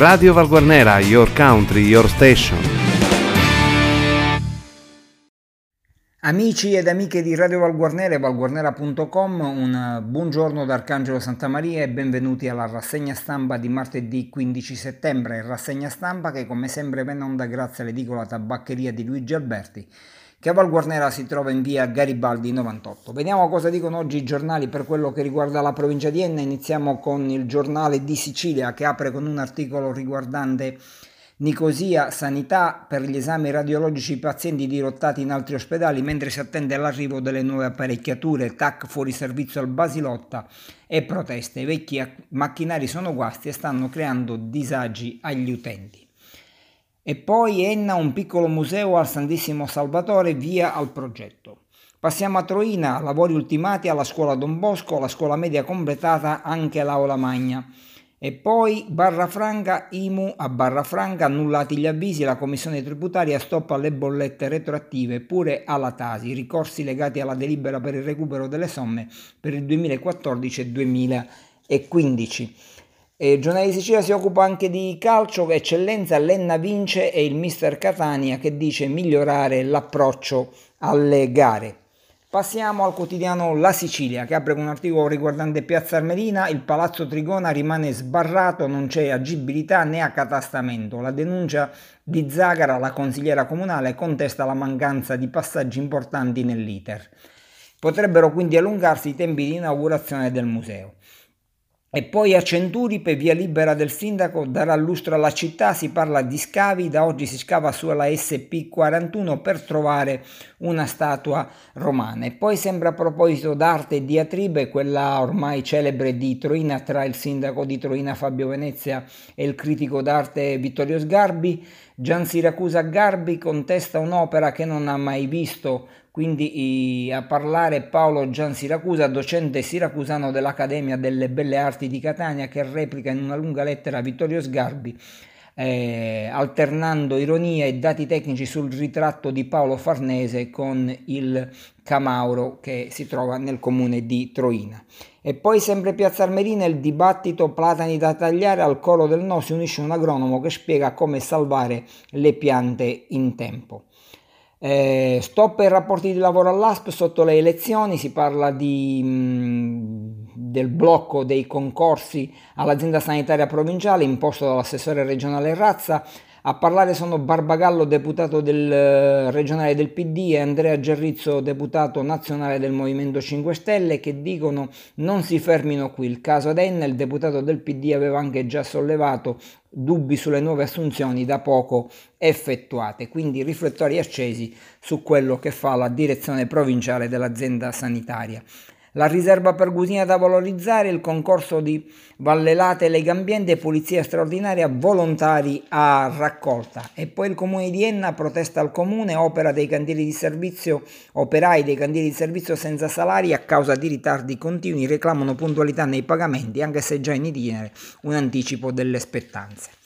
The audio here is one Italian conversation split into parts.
Radio Valguarnera, your country, your station. Amici ed amiche di Radio Valguarnera e valguarnera.com, un buongiorno da Arcangelo Santa Maria e benvenuti alla rassegna stampa di martedì 15 settembre, rassegna stampa che come sempre viene onda grazie all'edicola tabaccheria di Luigi Alberti che a Val Guarnera si trova in via Garibaldi 98. Vediamo cosa dicono oggi i giornali per quello che riguarda la provincia di Enna. Iniziamo con il giornale di Sicilia che apre con un articolo riguardante Nicosia, sanità per gli esami radiologici pazienti dirottati in altri ospedali mentre si attende l'arrivo delle nuove apparecchiature, TAC fuori servizio al Basilotta e proteste. I vecchi macchinari sono guasti e stanno creando disagi agli utenti. E poi Enna un piccolo museo al Santissimo Salvatore via al progetto. Passiamo a Troina, lavori ultimati alla scuola Don Bosco, la scuola media completata anche l'aula magna. E poi Barra Franca, IMU a Barra Franca, annullati gli avvisi, la commissione tributaria stoppa le bollette retroattive pure alla Tasi, ricorsi legati alla delibera per il recupero delle somme per il 2014 e 2015. E giornale di Sicilia si occupa anche di calcio, eccellenza, Lenna vince e il mister Catania che dice migliorare l'approccio alle gare. Passiamo al quotidiano La Sicilia che apre con un articolo riguardante Piazza Armerina, il palazzo Trigona rimane sbarrato, non c'è agibilità né accatastamento. La denuncia di Zagara, la consigliera comunale, contesta la mancanza di passaggi importanti nell'iter. Potrebbero quindi allungarsi i tempi di inaugurazione del museo. E poi a Centuripe, via libera del sindaco, darà lustro alla città, si parla di scavi, da oggi si scava sulla SP41 per trovare una statua romana. E poi sembra a proposito d'arte e diatribe, quella ormai celebre di Troina tra il sindaco di Troina Fabio Venezia e il critico d'arte Vittorio Sgarbi, Gian Siracusa Garbi contesta un'opera che non ha mai visto, quindi a parlare Paolo Gian Siracusa, docente siracusano dell'Accademia delle Belle Arti di Catania, che replica in una lunga lettera Vittorio Sgarbi, eh, alternando ironia e dati tecnici sul ritratto di Paolo Farnese con il Camauro che si trova nel comune di Troina. E poi sempre Piazza Armerina il dibattito platani da tagliare al coro del no si unisce un agronomo che spiega come salvare le piante in tempo. Eh, stop ai rapporti di lavoro all'ASP sotto le elezioni, si parla di, mh, del blocco dei concorsi all'azienda sanitaria provinciale imposto dall'assessore regionale Razza a parlare sono Barbagallo, deputato del, eh, regionale del PD, e Andrea Gerrizzo, deputato nazionale del Movimento 5 Stelle, che dicono non si fermino qui. Il caso Adenna, il deputato del PD aveva anche già sollevato dubbi sulle nuove assunzioni da poco effettuate, quindi riflettori accesi su quello che fa la direzione provinciale dell'azienda sanitaria la riserva pergusina da valorizzare, il concorso di Vallelate Lega Ambiente e Polizia Straordinaria volontari a raccolta. E poi il comune di Enna protesta al comune, opera dei cantieri di servizio, operai dei cantieri di servizio senza salari a causa di ritardi continui, reclamano puntualità nei pagamenti, anche se già in itinere un anticipo delle spettanze.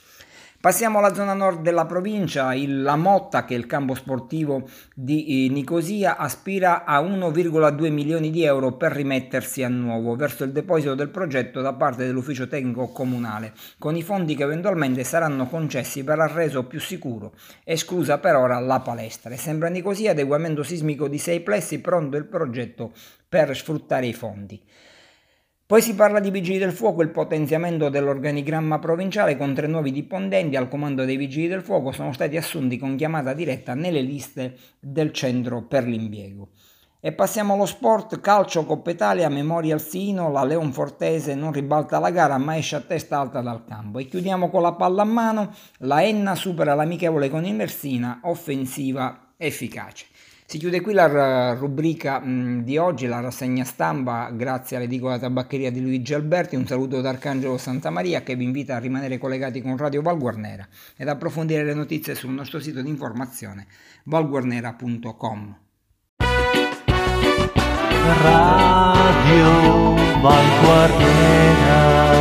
Passiamo alla zona nord della provincia, il, la Motta, che è il campo sportivo di eh, Nicosia, aspira a 1,2 milioni di euro per rimettersi a nuovo verso il deposito del progetto da parte dell'ufficio tecnico comunale, con i fondi che eventualmente saranno concessi per reso più sicuro, esclusa per ora la palestra. E sembra Nicosia adeguamento sismico di 6 plessi, pronto il progetto per sfruttare i fondi. Poi si parla di Vigili del Fuoco, il potenziamento dell'organigramma provinciale con tre nuovi dipendenti al comando dei Vigili del Fuoco sono stati assunti con chiamata diretta nelle liste del centro per l'impiego. E passiamo allo sport, calcio Coppa Italia, Memorial Sino, la Leon Fortese non ribalta la gara ma esce a testa alta dal campo. E chiudiamo con la palla a mano, la Enna supera l'amichevole con il Mersina, offensiva efficace. Si chiude qui la rubrica di oggi, la rassegna stampa, grazie all'edicola tabaccheria di Luigi Alberti. Un saluto da Arcangelo Santa Maria che vi invita a rimanere collegati con Radio Valguarnera ed approfondire le notizie sul nostro sito di informazione valguarnera.com. Radio Valguarnera